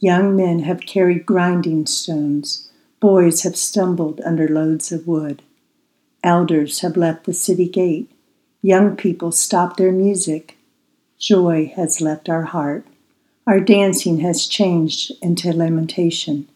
Young men have carried grinding stones, boys have stumbled under loads of wood. Elders have left the city gate, young people stopped their music. Joy has left our heart. Our dancing has changed into lamentation.